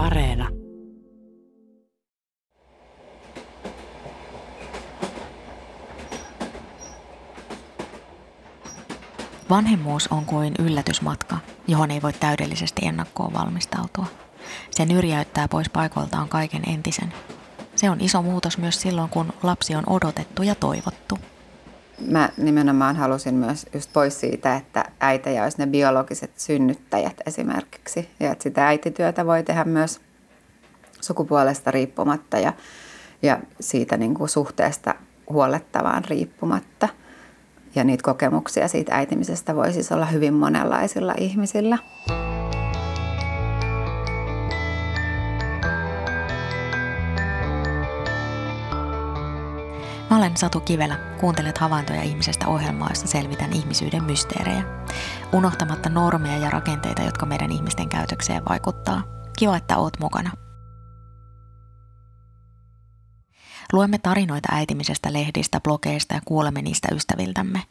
Areena. Vanhemmuus on kuin yllätysmatka, johon ei voi täydellisesti ennakkoon valmistautua. Se nyrjäyttää pois paikoiltaan kaiken entisen. Se on iso muutos myös silloin, kun lapsi on odotettu ja toivottu. Mä nimenomaan halusin myös just pois siitä, että äitejä olisi ne biologiset synnyttäjät esimerkiksi. Ja että sitä äitityötä voi tehdä myös sukupuolesta riippumatta ja, ja siitä niin kuin suhteesta huolettavaan riippumatta. Ja niitä kokemuksia siitä äitimisestä voi siis olla hyvin monenlaisilla ihmisillä. Mä olen Satu Kivelä. Kuuntelet havaintoja ihmisestä ohjelmaa, jossa selvitän ihmisyyden mysteerejä. Unohtamatta normeja ja rakenteita, jotka meidän ihmisten käytökseen vaikuttaa. Kiva, että oot mukana. Luemme tarinoita äitimisestä lehdistä, blogeista ja kuulemme niistä ystäviltämme,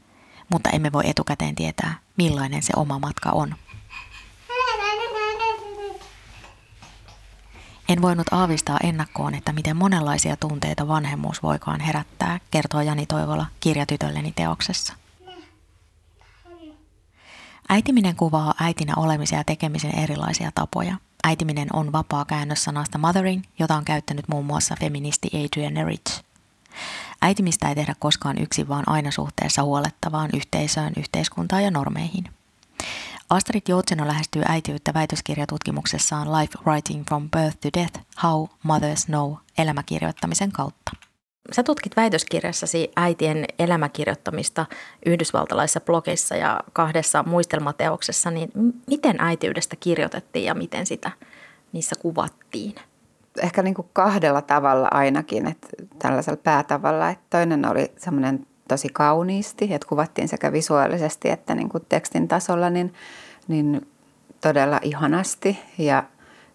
mutta emme voi etukäteen tietää, millainen se oma matka on. En voinut aavistaa ennakkoon, että miten monenlaisia tunteita vanhemmuus voikaan herättää, kertoo Jani Toivola kirjatytölleni teoksessa. Äitiminen kuvaa äitinä olemisen ja tekemisen erilaisia tapoja. Äitiminen on vapaa käännös sanasta mothering, jota on käyttänyt muun muassa feministi Adrienne Rich. Äitimistä ei tehdä koskaan yksin, vaan aina suhteessa huolettavaan yhteisöön, yhteiskuntaan ja normeihin – Astrid Joutseno lähestyy äitiyttä väitöskirjatutkimuksessaan Life Writing from Birth to Death, How Mothers Know elämäkirjoittamisen kautta. Sä tutkit väitöskirjassasi äitien elämäkirjoittamista yhdysvaltalaisissa blogeissa ja kahdessa muistelmateoksessa, niin miten äitiydestä kirjoitettiin ja miten sitä niissä kuvattiin? Ehkä niin kuin kahdella tavalla ainakin, että tällaisella päätavalla. Että toinen oli semmoinen tosi kauniisti, että kuvattiin sekä visuaalisesti että niin kuin tekstin tasolla niin, niin todella ihanasti ja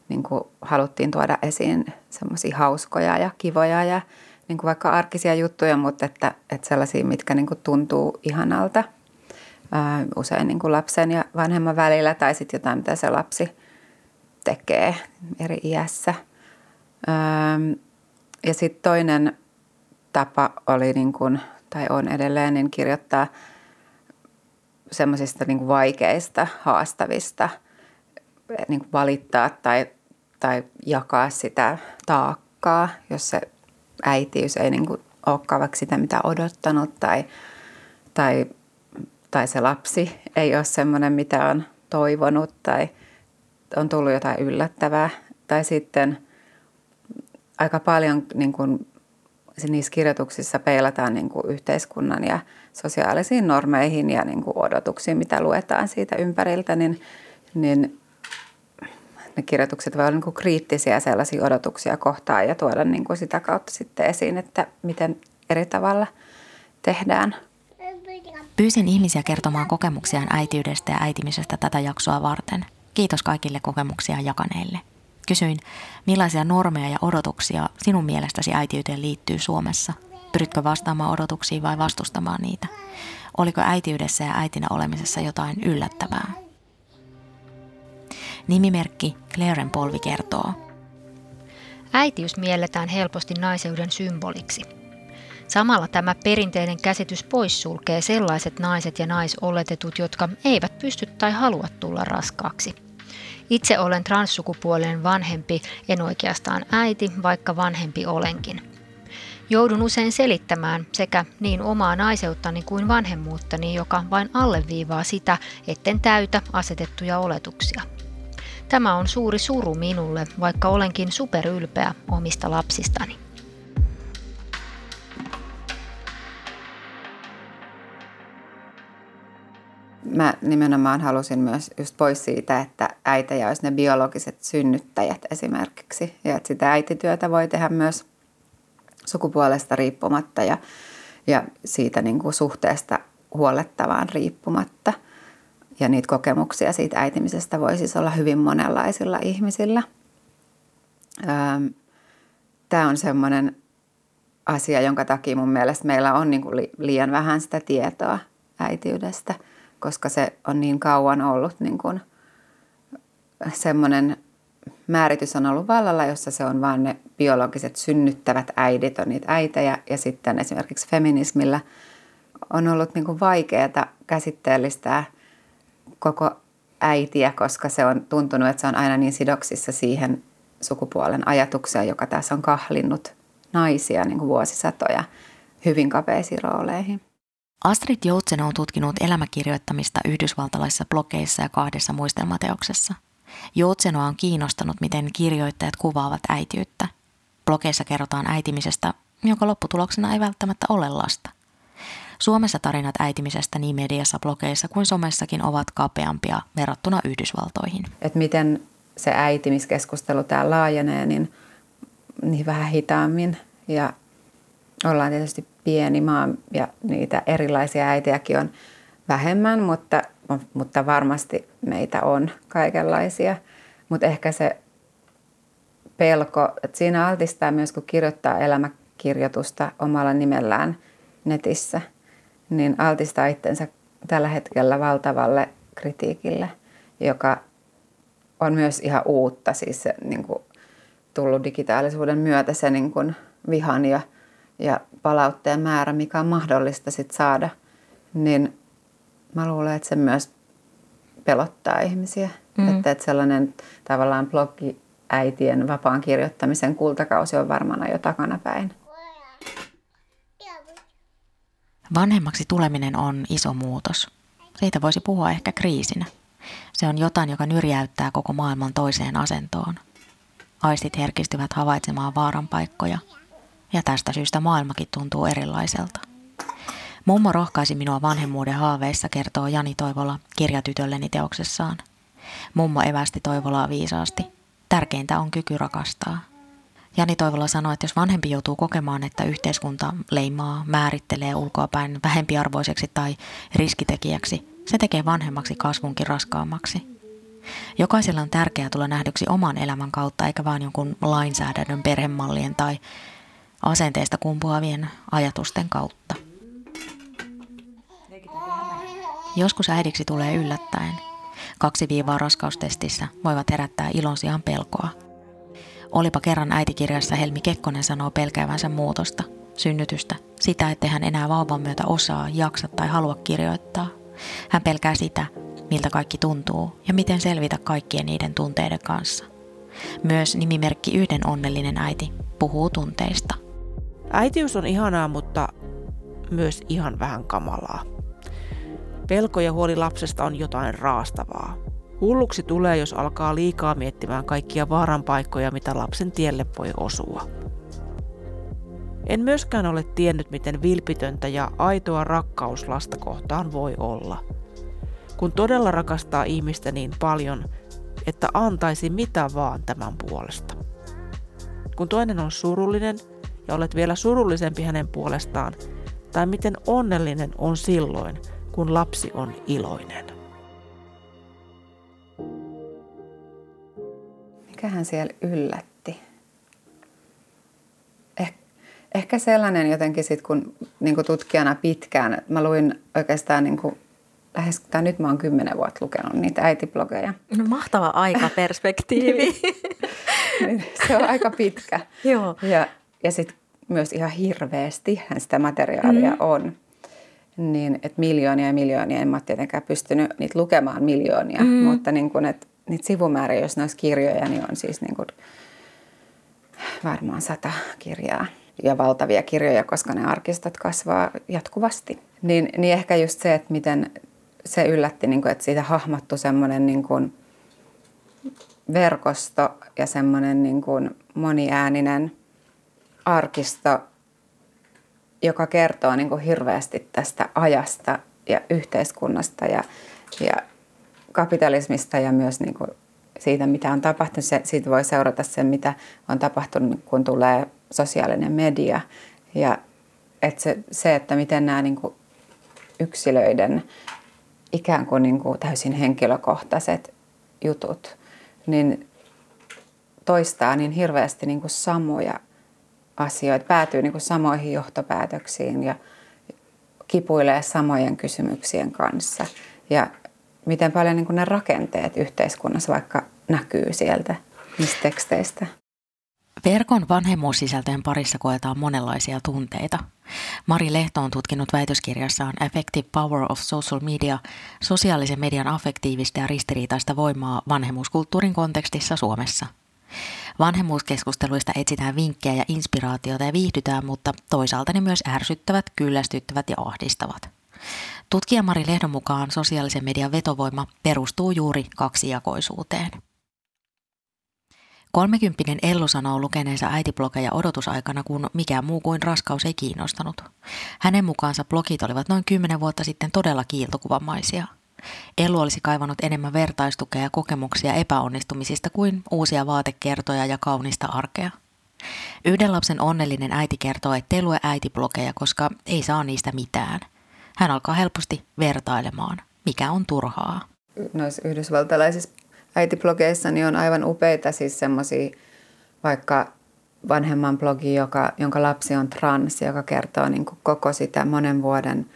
niin kuin haluttiin tuoda esiin semmoisia hauskoja ja kivoja ja niin kuin vaikka arkisia juttuja, mutta että, että sellaisia, mitkä niin kuin tuntuu ihanalta ää, usein niin kuin lapsen ja vanhemman välillä tai sitten jotain, mitä se lapsi tekee eri iässä. Ää, ja sitten toinen tapa oli niin kuin – tai on edelleen, niin kirjoittaa semmoisista niin vaikeista, haastavista, niin kuin valittaa tai, tai jakaa sitä taakkaa, jos se äitiys ei niin kuin olekaan vaikka sitä, mitä odottanut tai, tai, tai se lapsi ei ole semmoinen, mitä on toivonut tai on tullut jotain yllättävää. Tai sitten aika paljon niin kuin niissä kirjoituksissa peilataan niin kuin yhteiskunnan ja sosiaalisiin normeihin ja niin kuin odotuksiin, mitä luetaan siitä ympäriltä, niin, niin ne kirjoitukset voivat olla niin kuin kriittisiä sellaisia odotuksia kohtaan ja tuoda niin kuin sitä kautta sitten esiin, että miten eri tavalla tehdään. Pyysin ihmisiä kertomaan kokemuksiaan äitiydestä ja äitimisestä tätä jaksoa varten. Kiitos kaikille kokemuksia jakaneille. Kysyin, millaisia normeja ja odotuksia sinun mielestäsi äitiyteen liittyy Suomessa? Pyritkö vastaamaan odotuksiin vai vastustamaan niitä? Oliko äitiydessä ja äitinä olemisessa jotain yllättävää? Nimimerkki Claren polvi kertoo. Äitiys mielletään helposti naiseuden symboliksi. Samalla tämä perinteinen käsitys poissulkee sellaiset naiset ja naisoletetut, jotka eivät pysty tai halua tulla raskaaksi – itse olen transsukupuolen vanhempi, en oikeastaan äiti, vaikka vanhempi olenkin. Joudun usein selittämään sekä niin omaa naiseuttani kuin vanhemmuuttani, joka vain alleviivaa sitä, etten täytä asetettuja oletuksia. Tämä on suuri suru minulle, vaikka olenkin superylpeä omista lapsistani. Mä nimenomaan halusin myös just pois siitä, että äitejä olisi ne biologiset synnyttäjät esimerkiksi. Ja että sitä äitityötä voi tehdä myös sukupuolesta riippumatta ja, ja siitä niin kuin suhteesta huolettavaan riippumatta. Ja niitä kokemuksia siitä äitimisestä voi siis olla hyvin monenlaisilla ihmisillä. Tämä on semmoinen asia, jonka takia mun mielestä meillä on niin kuin liian vähän sitä tietoa äitiydestä – koska se on niin kauan ollut niin kuin semmoinen määritys on ollut vallalla, jossa se on vain ne biologiset synnyttävät äidit, on niitä äitejä. Ja sitten esimerkiksi feminismillä on ollut niin kuin vaikeaa käsitteellistää koko äitiä, koska se on tuntunut, että se on aina niin sidoksissa siihen sukupuolen ajatukseen, joka tässä on kahlinnut naisia niin kuin vuosisatoja hyvin kapeisiin rooleihin. Astrid Joutseno on tutkinut elämäkirjoittamista yhdysvaltalaisissa blogeissa ja kahdessa muistelmateoksessa. Joutsenoa on kiinnostanut, miten kirjoittajat kuvaavat äitiyttä. Blogeissa kerrotaan äitimisestä, jonka lopputuloksena ei välttämättä ole lasta. Suomessa tarinat äitimisestä niin mediassa, blogeissa kuin somessakin ovat kapeampia verrattuna Yhdysvaltoihin. Et miten se äitimiskeskustelu täällä laajenee, niin, niin vähän hitaammin. Ja ollaan tietysti pieni maa ja niitä erilaisia äitiäkin on vähemmän, mutta, mutta varmasti meitä on kaikenlaisia. Mutta ehkä se pelko, että siinä altistaa myös kun kirjoittaa elämäkirjoitusta omalla nimellään netissä, niin altistaa itsensä tällä hetkellä valtavalle kritiikille, joka on myös ihan uutta, siis se niin kuin, tullut digitaalisuuden myötä se niin kuin, vihan ja, ja palautteen määrä, mikä on mahdollista sit saada, niin mä luulen, että se myös pelottaa ihmisiä. Mm. Että, että sellainen tavallaan blogi äitien vapaan kirjoittamisen kultakausi on varmana jo takanapäin. Vanhemmaksi tuleminen on iso muutos. Siitä voisi puhua ehkä kriisinä. Se on jotain, joka nyrjäyttää koko maailman toiseen asentoon. Aistit herkistyvät havaitsemaan vaaran paikkoja, ja tästä syystä maailmakin tuntuu erilaiselta. Mummo rohkaisi minua vanhemmuuden haaveissa, kertoo Jani Toivola kirjatytölleni teoksessaan. Mummo evästi Toivolaa viisaasti. Tärkeintä on kyky rakastaa. Jani Toivola sanoi, että jos vanhempi joutuu kokemaan, että yhteiskunta leimaa, määrittelee ulkoapäin vähempiarvoiseksi tai riskitekijäksi, se tekee vanhemmaksi kasvunkin raskaammaksi. Jokaisella on tärkeää tulla nähdyksi oman elämän kautta, eikä vain jonkun lainsäädännön, perhemallien tai asenteesta kumpuavien ajatusten kautta. Joskus äidiksi tulee yllättäen. Kaksi viivaa raskaustestissä voivat herättää ilon sijaan pelkoa. Olipa kerran äitikirjassa Helmi Kekkonen sanoo pelkäävänsä muutosta, synnytystä, sitä, ettei hän enää vauvan myötä osaa, jaksa tai halua kirjoittaa. Hän pelkää sitä, miltä kaikki tuntuu ja miten selvitä kaikkien niiden tunteiden kanssa. Myös nimimerkki Yhden onnellinen äiti puhuu tunteista. Äitiys on ihanaa, mutta myös ihan vähän kamalaa. Pelko ja huoli lapsesta on jotain raastavaa. Hulluksi tulee, jos alkaa liikaa miettimään kaikkia vaaranpaikkoja, mitä lapsen tielle voi osua. En myöskään ole tiennyt, miten vilpitöntä ja aitoa rakkaus lasta kohtaan voi olla. Kun todella rakastaa ihmistä niin paljon, että antaisi mitä vaan tämän puolesta. Kun toinen on surullinen ja olet vielä surullisempi hänen puolestaan, tai miten onnellinen on silloin, kun lapsi on iloinen. Mikähän siellä yllätti? Eh, ehkä sellainen jotenkin sit, kun niin kuin tutkijana pitkään, mä luin oikeastaan niin kuin lähes, tai nyt mä oon kymmenen vuotta lukenut niitä äitiblogeja. No mahtava aikaperspektiivi. niin, se on aika pitkä. Joo. Ja, ja sitten myös ihan hirveästi sitä materiaalia mm. on niin että miljoonia ja miljoonia, en mä ole tietenkään pystynyt niitä lukemaan miljoonia, mm. mutta niin kun, että niitä sivumääriä, jos ne olisi kirjoja, niin on siis niin kun varmaan sata kirjaa ja valtavia kirjoja, koska ne arkistot kasvaa jatkuvasti. Niin, niin ehkä just se, että miten se yllätti, niin kun, että siitä hahmottu semmoinen niin kun verkosto ja semmoinen niin kun moniääninen arkisto, joka kertoo niin kuin hirveästi tästä ajasta ja yhteiskunnasta ja, ja kapitalismista ja myös niin kuin siitä, mitä on tapahtunut. Se, siitä voi seurata sen, mitä on tapahtunut, kun tulee sosiaalinen media. Ja että se, se, että miten nämä niin kuin yksilöiden ikään kuin, niin kuin täysin henkilökohtaiset jutut, niin toistaa niin hirveästi niin kuin samoja asioita, päätyy niin kuin samoihin johtopäätöksiin ja kipuilee samojen kysymyksien kanssa. Ja miten paljon niin kuin ne rakenteet yhteiskunnassa vaikka näkyy sieltä Mistä teksteistä? Verkon vanhemmuussisältöjen parissa koetaan monenlaisia tunteita. Mari Lehto on tutkinut väitöskirjassaan Effective Power of Social Media sosiaalisen median affektiivista ja ristiriitaista voimaa vanhemmuuskulttuurin kontekstissa Suomessa. Vanhemmuuskeskusteluista etsitään vinkkejä ja inspiraatiota ja viihdytään, mutta toisaalta ne myös ärsyttävät, kyllästyttävät ja ahdistavat. Tutkija Mari Lehdon mukaan sosiaalisen median vetovoima perustuu juuri kaksijakoisuuteen. Kolmekymppinen Ellu sanoo lukeneensa äitiblogeja odotusaikana, kun mikään muu kuin raskaus ei kiinnostanut. Hänen mukaansa blogit olivat noin kymmenen vuotta sitten todella kiiltokuvamaisia. Ellu olisi kaivannut enemmän vertaistukea ja kokemuksia epäonnistumisista kuin uusia vaatekertoja ja kaunista arkea. Yhden lapsen onnellinen äiti kertoo, että ei lue äitiblogeja, koska ei saa niistä mitään. Hän alkaa helposti vertailemaan, mikä on turhaa. Noissa yhdysvaltalaisissa äitiblogeissa niin on aivan upeita siis semmoisia vaikka vanhemman blogi, joka, jonka lapsi on trans, joka kertoo niin koko sitä monen vuoden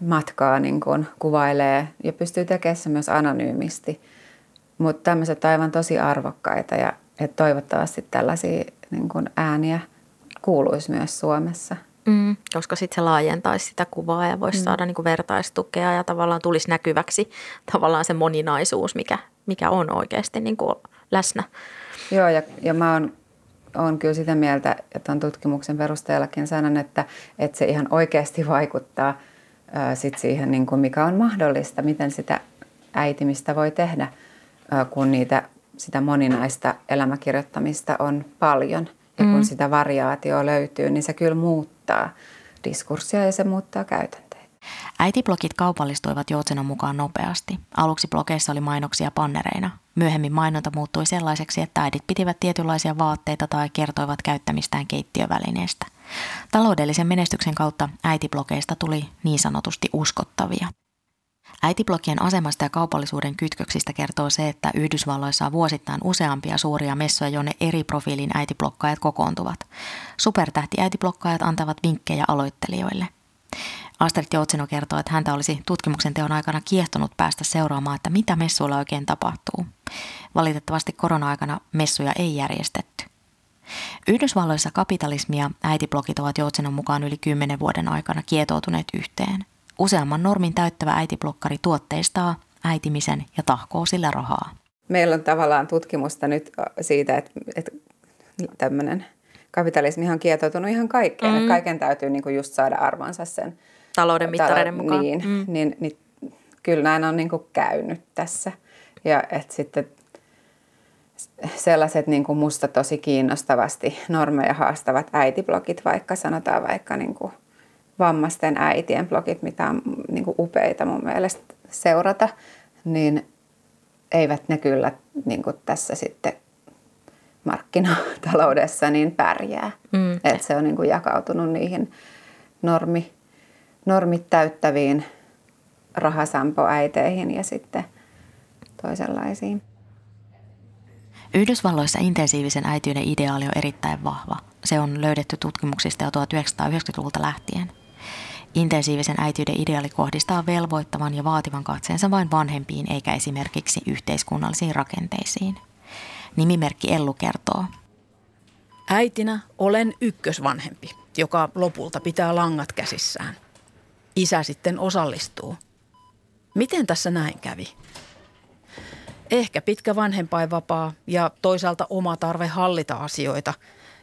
matkaa niin kuin kuvailee ja pystyy tekemään se myös anonyymisti. Mutta tämmöiset aivan tosi arvokkaita ja että toivottavasti tällaisia niin kuin ääniä kuuluisi myös Suomessa. Mm, koska sitten se laajentaisi sitä kuvaa ja voisi mm. saada niin kuin vertaistukea ja tavallaan tulisi näkyväksi tavallaan se moninaisuus, mikä, mikä on oikeasti niin kuin läsnä. Joo, ja, ja mä oon, oon kyllä sitä mieltä, että on tutkimuksen perusteellakin sanon, että, että se ihan oikeasti vaikuttaa sit siihen, niin kuin mikä on mahdollista, miten sitä äitimistä voi tehdä, kun niitä, sitä moninaista elämäkirjoittamista on paljon. Ja kun mm. sitä variaatioa löytyy, niin se kyllä muuttaa diskurssia ja se muuttaa käytäntöjä. Äitiblogit kaupallistuivat Joutsenon mukaan nopeasti. Aluksi blogeissa oli mainoksia pannereina. Myöhemmin mainonta muuttui sellaiseksi, että äidit pitivät tietynlaisia vaatteita tai kertoivat käyttämistään keittiövälineestä. Taloudellisen menestyksen kautta äitiblogeista tuli niin sanotusti uskottavia. Äitiblogien asemasta ja kaupallisuuden kytköksistä kertoo se, että Yhdysvalloissa on vuosittain useampia suuria messoja, jonne eri profiilin äitiblokkaajat kokoontuvat. Supertähti äitiblokkaajat antavat vinkkejä aloittelijoille. Astrid Joutseno kertoo, että häntä olisi tutkimuksen teon aikana kiehtonut päästä seuraamaan, että mitä messuilla oikein tapahtuu. Valitettavasti korona-aikana messuja ei järjestetty. Yhdysvalloissa kapitalismi ja äitiblogit ovat Joutsenon mukaan yli kymmenen vuoden aikana kietoutuneet yhteen – Useamman normin täyttävä äitiblokkari tuotteistaa äitimisen ja tahkoo sillä rahaa. Meillä on tavallaan tutkimusta nyt siitä, että, että tämmöinen kapitalismi on kietoutunut ihan kaikkeen. Mm. Että kaiken täytyy niin kuin just saada arvonsa sen. Talouden mittareiden talo- mukaan. Niin, mm. niin, niin, kyllä näin on niin kuin käynyt tässä. Ja että sitten sellaiset niin kuin musta tosi kiinnostavasti normeja haastavat äitiblogit, vaikka sanotaan vaikka niin kuin – vammaisten äitien blogit, mitä on niin kuin upeita mun mielestä seurata, niin eivät ne kyllä niin kuin tässä sitten markkinataloudessa niin pärjää. Mm. Et se on niin kuin jakautunut niihin normi, normit täyttäviin rahasampoäiteihin ja sitten toisenlaisiin. Yhdysvalloissa intensiivisen äityyden ideaali on erittäin vahva. Se on löydetty tutkimuksista jo 1990-luvulta lähtien. Intensiivisen äityyden ideaali kohdistaa velvoittavan ja vaativan katseensa vain vanhempiin eikä esimerkiksi yhteiskunnallisiin rakenteisiin. Nimimerkki Ellu kertoo. Äitinä olen ykkösvanhempi, joka lopulta pitää langat käsissään. Isä sitten osallistuu. Miten tässä näin kävi? Ehkä pitkä vanhempainvapaa ja toisaalta oma tarve hallita asioita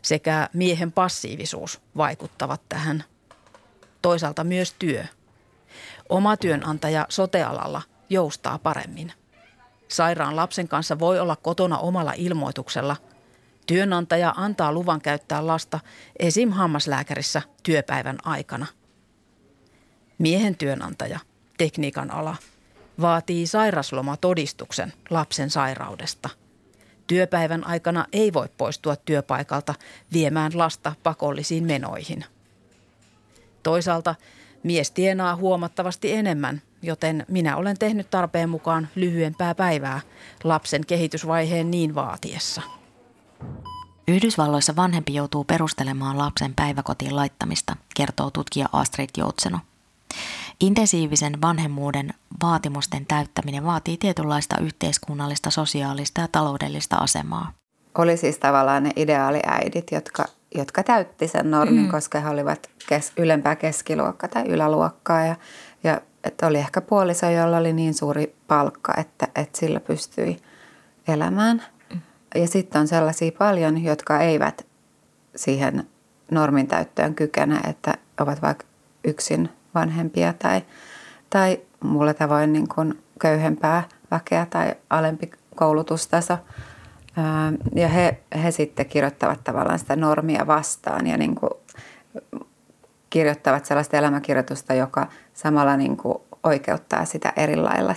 sekä miehen passiivisuus vaikuttavat tähän – toisaalta myös työ. Oma työnantaja sotealalla joustaa paremmin. Sairaan lapsen kanssa voi olla kotona omalla ilmoituksella. Työnantaja antaa luvan käyttää lasta esim. hammaslääkärissä työpäivän aikana. Miehen työnantaja, tekniikan ala, vaatii sairaslomatodistuksen lapsen sairaudesta. Työpäivän aikana ei voi poistua työpaikalta viemään lasta pakollisiin menoihin – Toisaalta mies tienaa huomattavasti enemmän, joten minä olen tehnyt tarpeen mukaan lyhyempää päivää lapsen kehitysvaiheen niin vaatiessa. Yhdysvalloissa vanhempi joutuu perustelemaan lapsen päiväkotiin laittamista, kertoo tutkija Astrid Joutseno. Intensiivisen vanhemmuuden vaatimusten täyttäminen vaatii tietynlaista yhteiskunnallista, sosiaalista ja taloudellista asemaa. Oli siis tavallaan ne ideaaliäidit, jotka, jotka täytti sen normin, mm. koska he olivat kes, ylempää keskiluokkaa tai yläluokkaa. Ja, ja että oli ehkä puoliso, jolla oli niin suuri palkka, että, että sillä pystyi elämään. Mm. Ja sitten on sellaisia paljon, jotka eivät siihen normin täyttöön kykene, että ovat vaikka yksin vanhempia tai, tai muulla tavoin niin kuin köyhempää väkeä tai alempi koulutustaso. Ja he, he sitten kirjoittavat tavallaan sitä normia vastaan ja niin kuin kirjoittavat sellaista elämäkirjoitusta, joka samalla niin kuin oikeuttaa sitä eri lailla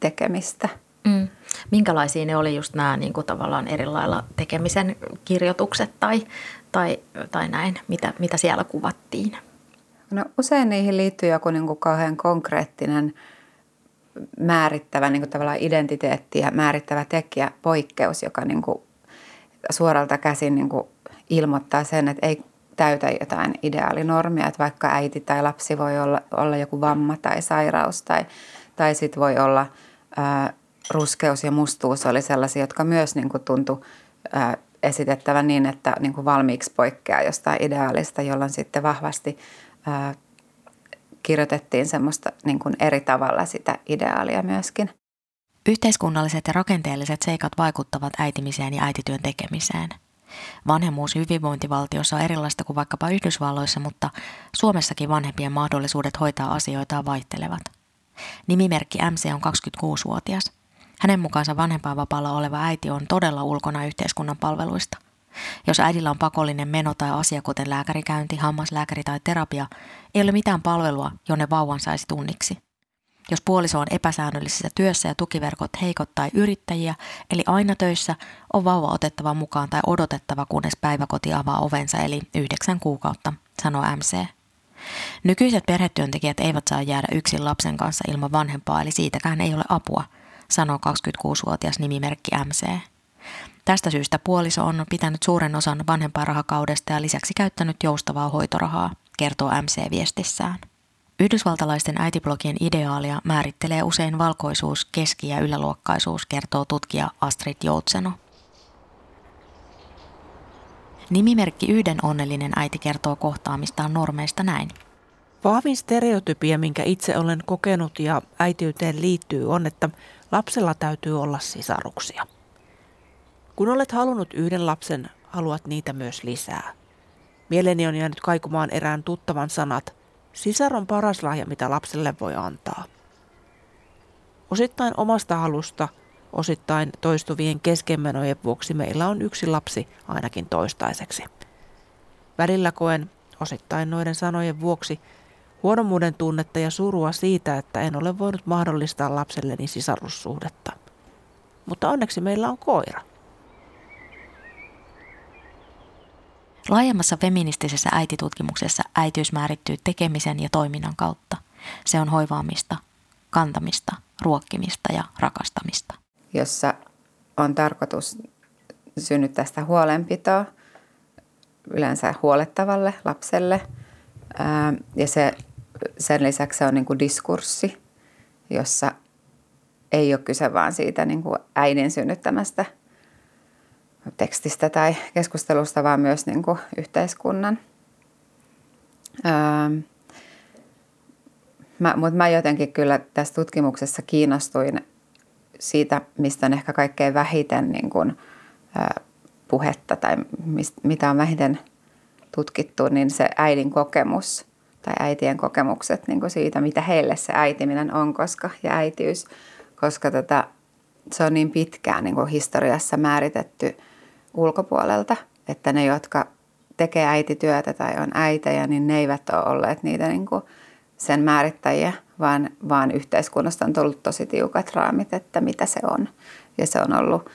tekemistä. Mm. Minkälaisia ne oli just nämä niin kuin tavallaan eri lailla tekemisen kirjoitukset tai, tai, tai näin, mitä, mitä siellä kuvattiin? No usein niihin liittyy joku niin kuin kauhean konkreettinen määrittävä niin kuin tavallaan identiteetti ja määrittävä tekijä, poikkeus, joka niin kuin suoralta käsin niin kuin ilmoittaa sen, että ei täytä jotain ideaalinormia, että vaikka äiti tai lapsi voi olla, olla joku vamma tai sairaus tai, tai sitten voi olla ää, ruskeus ja mustuus oli sellaisia, jotka myös niin kuin tuntui ää, esitettävän niin, että niin kuin valmiiksi poikkeaa jostain ideaalista, jolloin sitten vahvasti ää, kirjoitettiin semmoista niin kuin eri tavalla sitä ideaalia myöskin. Yhteiskunnalliset ja rakenteelliset seikat vaikuttavat äitimiseen ja äitityön tekemiseen. Vanhemmuus hyvinvointivaltiossa on erilaista kuin vaikkapa Yhdysvalloissa, mutta Suomessakin vanhempien mahdollisuudet hoitaa asioita vaihtelevat. Nimimerkki MC on 26-vuotias. Hänen mukaansa vanhempainvapaalla oleva äiti on todella ulkona yhteiskunnan palveluista. Jos äidillä on pakollinen meno tai asia, kuten lääkärikäynti, hammaslääkäri tai terapia, ei ole mitään palvelua, jonne vauvan saisi tunniksi. Jos puoliso on epäsäännöllisessä työssä ja tukiverkot heikot tai yrittäjiä, eli aina töissä, on vauva otettava mukaan tai odotettava, kunnes päiväkoti avaa ovensa, eli yhdeksän kuukautta, sanoo MC. Nykyiset perhetyöntekijät eivät saa jäädä yksin lapsen kanssa ilman vanhempaa, eli siitäkään ei ole apua, sanoo 26-vuotias nimimerkki MC. Tästä syystä puoliso on pitänyt suuren osan vanhempainrahakaudesta ja lisäksi käyttänyt joustavaa hoitorahaa, kertoo MC viestissään. Yhdysvaltalaisten äitiblogien ideaalia määrittelee usein valkoisuus, keski- ja yläluokkaisuus, kertoo tutkija Astrid Joutseno. Nimimerkki Yhden onnellinen äiti kertoo kohtaamistaan normeista näin. Vahvin stereotypia, minkä itse olen kokenut ja äitiyteen liittyy, on, että lapsella täytyy olla sisaruksia. Kun olet halunnut yhden lapsen, haluat niitä myös lisää. Mieleeni on jäänyt kaikumaan erään tuttavan sanat, sisar on paras lahja, mitä lapselle voi antaa. Osittain omasta halusta, osittain toistuvien keskenmenojen vuoksi meillä on yksi lapsi ainakin toistaiseksi. Välillä koen, osittain noiden sanojen vuoksi, huonommuuden tunnetta ja surua siitä, että en ole voinut mahdollistaa lapselleni sisarussuhdetta. Mutta onneksi meillä on koira – Laajemmassa feministisessä äititutkimuksessa äitiys määrittyy tekemisen ja toiminnan kautta. Se on hoivaamista, kantamista, ruokkimista ja rakastamista. Jossa on tarkoitus synnyttää sitä huolenpitoa yleensä huolettavalle lapselle. Ja se, sen lisäksi se on niin kuin diskurssi, jossa ei ole kyse vaan siitä niin kuin äidin synnyttämästä – tekstistä tai keskustelusta, vaan myös niin kuin yhteiskunnan. Öö, mä, mutta mä jotenkin kyllä tässä tutkimuksessa kiinnostuin siitä, mistä on ehkä kaikkein vähiten niin kuin, ö, puhetta tai mist, mitä on vähiten tutkittu, niin se äidin kokemus tai äitien kokemukset niin kuin siitä, mitä heille se äitiminen on koska, ja äitiys, koska tota, se on niin pitkään niin kuin historiassa määritetty – ulkopuolelta, että ne, jotka tekee äitityötä tai on äitejä, niin ne eivät ole olleet niitä niin kuin sen määrittäjiä, vaan, vaan yhteiskunnasta on tullut tosi tiukat raamit, että mitä se on. Ja se on ollut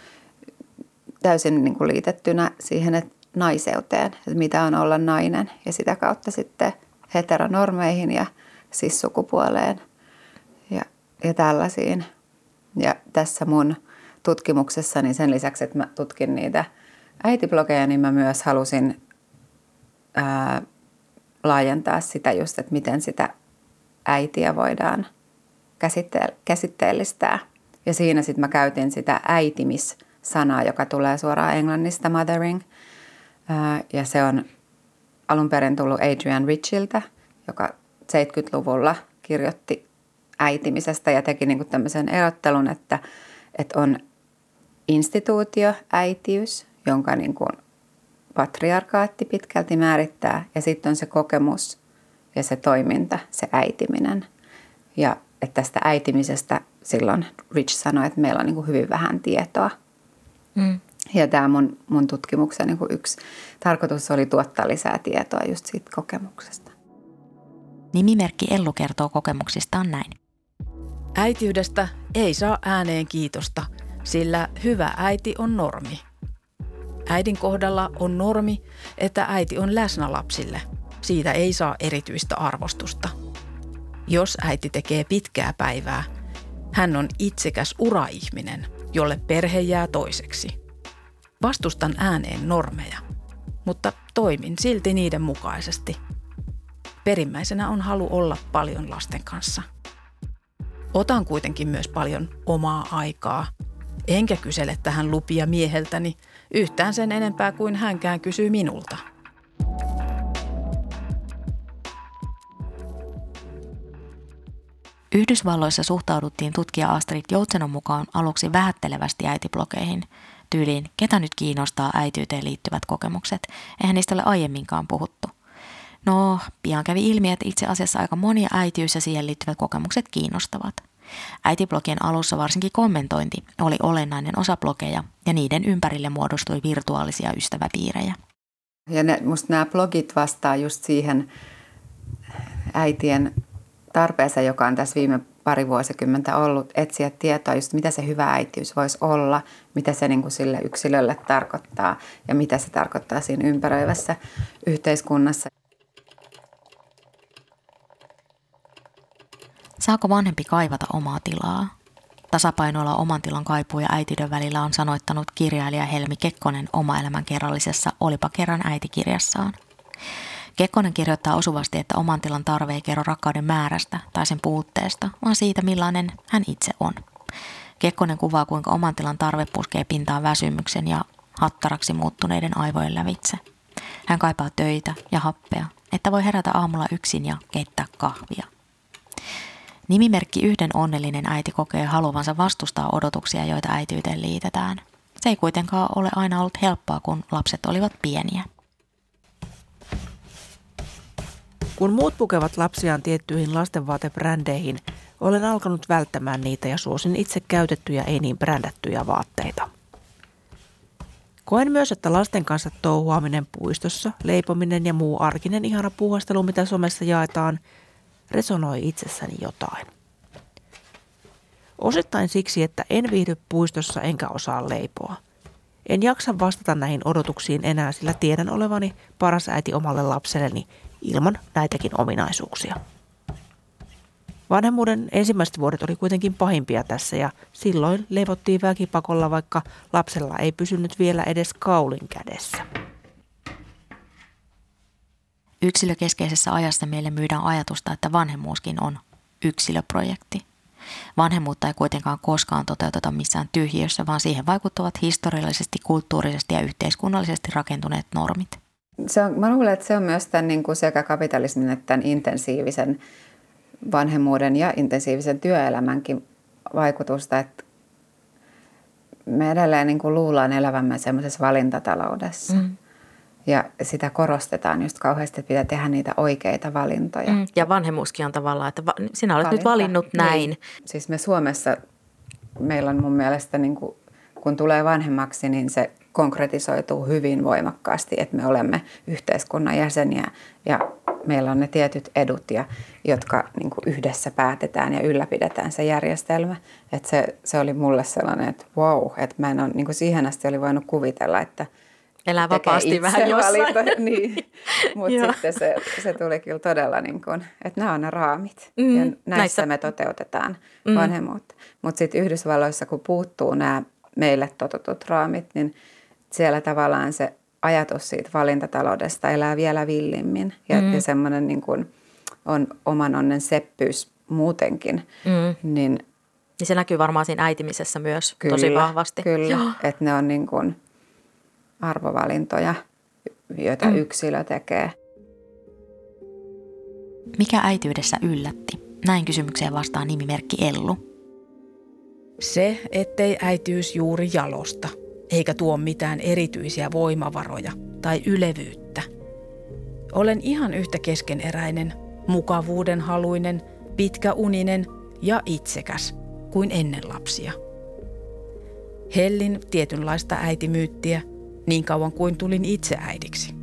täysin niin kuin liitettynä siihen että naiseuteen, että mitä on olla nainen ja sitä kautta sitten heteronormeihin ja siis sukupuoleen ja, ja tällaisiin. Ja tässä mun tutkimuksessani sen lisäksi, että mä tutkin niitä – äitiblogeja, niin mä myös halusin ää, laajentaa sitä just, että miten sitä äitiä voidaan käsitteellistää. Ja siinä sitten mä käytin sitä äitimis-sanaa, joka tulee suoraan englannista, mothering. Ja se on alun perin tullut Adrian Richiltä, joka 70-luvulla kirjoitti äitimisestä ja teki niin tämmöisen erottelun, että, että on instituutio, äitiys, jonka niin kuin patriarkaatti pitkälti määrittää ja sitten on se kokemus ja se toiminta, se äitiminen. Ja että tästä äitimisestä silloin Rich sanoi, että meillä on niin kuin hyvin vähän tietoa. Mm. Ja tämä mun, mun tutkimuksen niin kuin yksi tarkoitus oli tuottaa lisää tietoa just siitä kokemuksesta. Nimimerkki Ellu kertoo kokemuksistaan näin. Äitiydestä ei saa ääneen kiitosta, sillä hyvä äiti on normi. Äidin kohdalla on normi, että äiti on läsnä lapsille. Siitä ei saa erityistä arvostusta. Jos äiti tekee pitkää päivää, hän on itsekäs uraihminen, jolle perhe jää toiseksi. Vastustan ääneen normeja, mutta toimin silti niiden mukaisesti. Perimmäisenä on halu olla paljon lasten kanssa. Otan kuitenkin myös paljon omaa aikaa, enkä kysele tähän lupia mieheltäni yhtään sen enempää kuin hänkään kysyy minulta – Yhdysvalloissa suhtauduttiin tutkija Astrid Joutsenon mukaan aluksi vähättelevästi äitiblogeihin. Tyyliin, ketä nyt kiinnostaa äityyteen liittyvät kokemukset, eihän niistä ole aiemminkaan puhuttu. No, pian kävi ilmi, että itse asiassa aika monia äitiys ja siihen liittyvät kokemukset kiinnostavat. Äitiblogien alussa varsinkin kommentointi oli olennainen osa blogeja ja niiden ympärille muodostui virtuaalisia ystäväpiirejä. Ja ne, musta nämä blogit vastaa just siihen äitien tarpeeseen, joka on tässä viime pari vuosikymmentä ollut, etsiä tietoa just mitä se hyvä äitiys voisi olla, mitä se niin kuin sille yksilölle tarkoittaa ja mitä se tarkoittaa siinä ympäröivässä yhteiskunnassa. Saako vanhempi kaivata omaa tilaa? Tasapainoilla oman tilan kaipuu ja välillä on sanoittanut kirjailija Helmi Kekkonen oma elämän kerrallisessa Olipa kerran äitikirjassaan. Kekkonen kirjoittaa osuvasti, että oman tilan tarve ei kerro rakkauden määrästä tai sen puutteesta, vaan siitä millainen hän itse on. Kekkonen kuvaa, kuinka oman tilan tarve puskee pintaan väsymyksen ja hattaraksi muuttuneiden aivojen lävitse. Hän kaipaa töitä ja happea, että voi herätä aamulla yksin ja keittää kahvia. Nimimerkki Yhden onnellinen äiti kokee haluavansa vastustaa odotuksia, joita äityyteen liitetään. Se ei kuitenkaan ole aina ollut helppoa, kun lapset olivat pieniä. Kun muut pukevat lapsiaan tiettyihin lastenvaatebrändeihin, olen alkanut välttämään niitä ja suosin itse käytettyjä ei niin brändättyjä vaatteita. Koen myös, että lasten kanssa touhuaminen puistossa, leipominen ja muu arkinen ihana puuhastelu, mitä somessa jaetaan, resonoi itsessäni jotain. Osittain siksi, että en viihdy puistossa enkä osaa leipoa. En jaksa vastata näihin odotuksiin enää, sillä tiedän olevani paras äiti omalle lapselleni ilman näitäkin ominaisuuksia. Vanhemmuuden ensimmäiset vuodet oli kuitenkin pahimpia tässä ja silloin leivottiin väkipakolla, vaikka lapsella ei pysynyt vielä edes kaulin kädessä. Yksilökeskeisessä ajassa meille myydään ajatusta, että vanhemmuuskin on yksilöprojekti. Vanhemmuutta ei kuitenkaan koskaan toteuteta missään tyhjiössä, vaan siihen vaikuttavat historiallisesti, kulttuurisesti ja yhteiskunnallisesti rakentuneet normit se on, mä luulen, että se on myös tämän niin kuin sekä kapitalismin että tämän intensiivisen vanhemmuuden ja intensiivisen työelämänkin vaikutusta, että me edelleen niin kuin luullaan elävämme semmoisessa valintataloudessa. Mm. Ja sitä korostetaan just kauheasti, että pitää tehdä niitä oikeita valintoja. Mm. Ja vanhemmuuskin on tavallaan, että va- sinä olet Valinta. nyt valinnut niin. näin. Niin. Siis me Suomessa, meillä on mun mielestä, niin kuin, kun tulee vanhemmaksi, niin se konkretisoituu hyvin voimakkaasti, että me olemme yhteiskunnan jäseniä ja meillä on ne tietyt edut, ja, jotka niin kuin yhdessä päätetään ja ylläpidetään se järjestelmä. Että se, se oli mulle sellainen, että wow, että mä en ole, niin kuin siihen asti oli voinut kuvitella, että Elää vapaasti vähän jossain. niin. Mutta sitten se, se tuli kyllä todella niin kuin, että nämä on ne raamit mm, ja näissä, näissä me toteutetaan mm. vanhemmuutta. Mutta sitten Yhdysvalloissa, kun puuttuu nämä meille totutut raamit, niin – siellä tavallaan se ajatus siitä valintataloudesta elää vielä villimmin. Ja, mm. ja semmoinen niin kuin on oman onnen seppyys muutenkin, mm. niin niin se näkyy varmaan siinä äitimisessä myös kyllä, tosi vahvasti. Kyllä, että ne on niin kuin arvovalintoja, joita mm. yksilö tekee. Mikä äityydessä yllätti? Näin kysymykseen vastaa nimimerkki Ellu. Se, ettei äityys juuri jalosta, eikä tuo mitään erityisiä voimavaroja tai ylevyyttä. Olen ihan yhtä keskeneräinen, mukavuuden haluinen, pitkäuninen ja itsekäs kuin ennen lapsia. Hellin tietynlaista äitimyyttiä niin kauan kuin tulin itse äidiksi.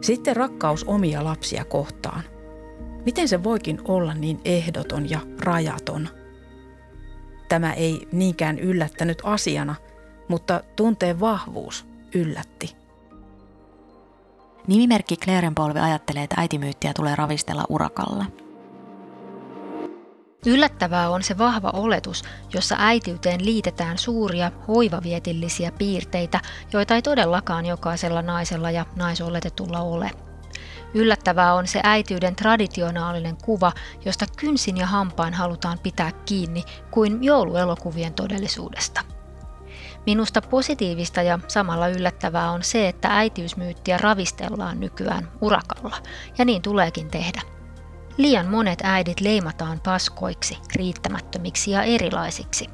Sitten rakkaus omia lapsia kohtaan. Miten se voikin olla niin ehdoton ja rajaton? Tämä ei niinkään yllättänyt asiana, mutta tunteen vahvuus yllätti. Nimimerkki Clarenpolvi ajattelee, että äitimyyttiä tulee ravistella urakalla – Yllättävää on se vahva oletus, jossa äitiyteen liitetään suuria hoivavietillisiä piirteitä, joita ei todellakaan jokaisella naisella ja naisoletetulla ole. Yllättävää on se äitiyden traditionaalinen kuva, josta kynsin ja hampain halutaan pitää kiinni kuin jouluelokuvien todellisuudesta. Minusta positiivista ja samalla yllättävää on se, että äitiysmyyttiä ravistellaan nykyään urakalla, ja niin tuleekin tehdä. Liian monet äidit leimataan paskoiksi, riittämättömiksi ja erilaisiksi.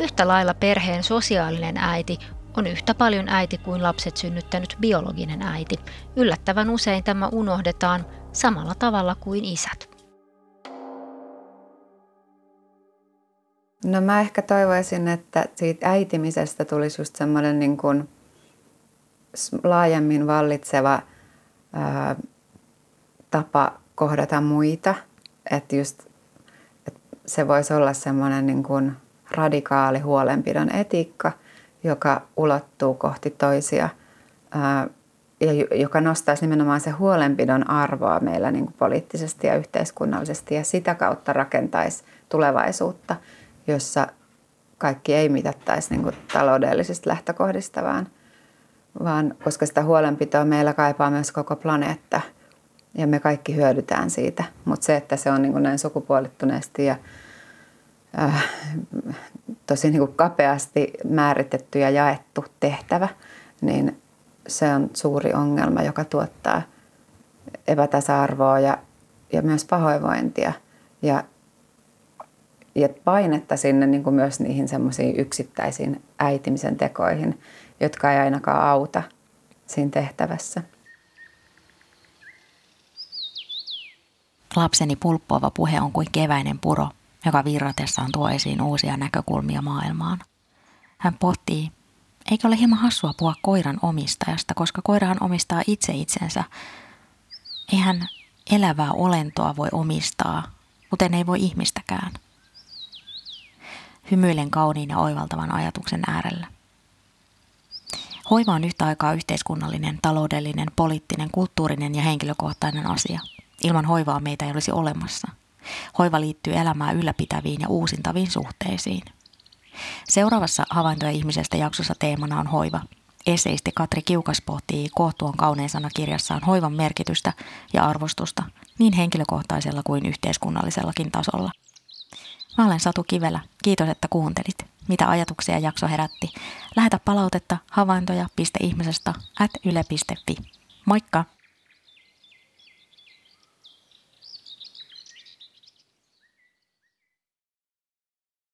Yhtä lailla perheen sosiaalinen äiti on yhtä paljon äiti kuin lapset synnyttänyt biologinen äiti. Yllättävän usein tämä unohdetaan samalla tavalla kuin isät. No mä ehkä toivoisin, että siitä äitimisestä tulisi just semmoinen niin kuin laajemmin vallitseva ää, tapa kohdata muita. Että just että se voisi olla semmoinen niin kuin radikaali huolenpidon etiikka, joka ulottuu kohti toisia ja joka nostaisi nimenomaan se huolenpidon arvoa meillä niin kuin poliittisesti ja yhteiskunnallisesti ja sitä kautta rakentaisi tulevaisuutta, jossa kaikki ei mitattaisi niin kuin taloudellisista lähtökohdista, vaan, vaan koska sitä huolenpitoa meillä kaipaa myös koko planeetta – ja me kaikki hyödytään siitä. Mutta se, että se on niin näin sukupuolittuneesti ja äh, tosi niin kapeasti määritetty ja jaettu tehtävä, niin se on suuri ongelma, joka tuottaa epätasa-arvoa ja, ja myös pahoinvointia ja, ja painetta sinne niin myös niihin semmoisiin yksittäisiin äitimisen tekoihin, jotka ei ainakaan auta siinä tehtävässä. Lapseni pulppuava puhe on kuin keväinen puro, joka virratessaan tuo esiin uusia näkökulmia maailmaan. Hän pohtii, eikö ole hieman hassua puhua koiran omistajasta, koska koirahan omistaa itse itsensä. Eihän elävää olentoa voi omistaa, kuten ei voi ihmistäkään. Hymyilen kauniin ja oivaltavan ajatuksen äärellä. Hoiva on yhtä aikaa yhteiskunnallinen, taloudellinen, poliittinen, kulttuurinen ja henkilökohtainen asia – Ilman hoivaa meitä ei olisi olemassa. Hoiva liittyy elämää ylläpitäviin ja uusintaviin suhteisiin. Seuraavassa havaintoja ihmisestä jaksossa teemana on hoiva. Eseisti Katri Kiukas pohtii kohtuun kauneen sanakirjassaan hoivan merkitystä ja arvostusta niin henkilökohtaisella kuin yhteiskunnallisellakin tasolla. Mä olen Satu Kivelä. Kiitos, että kuuntelit. Mitä ajatuksia jakso herätti? Lähetä palautetta havaintoja.ihmisestä at yle.fi. Moikka!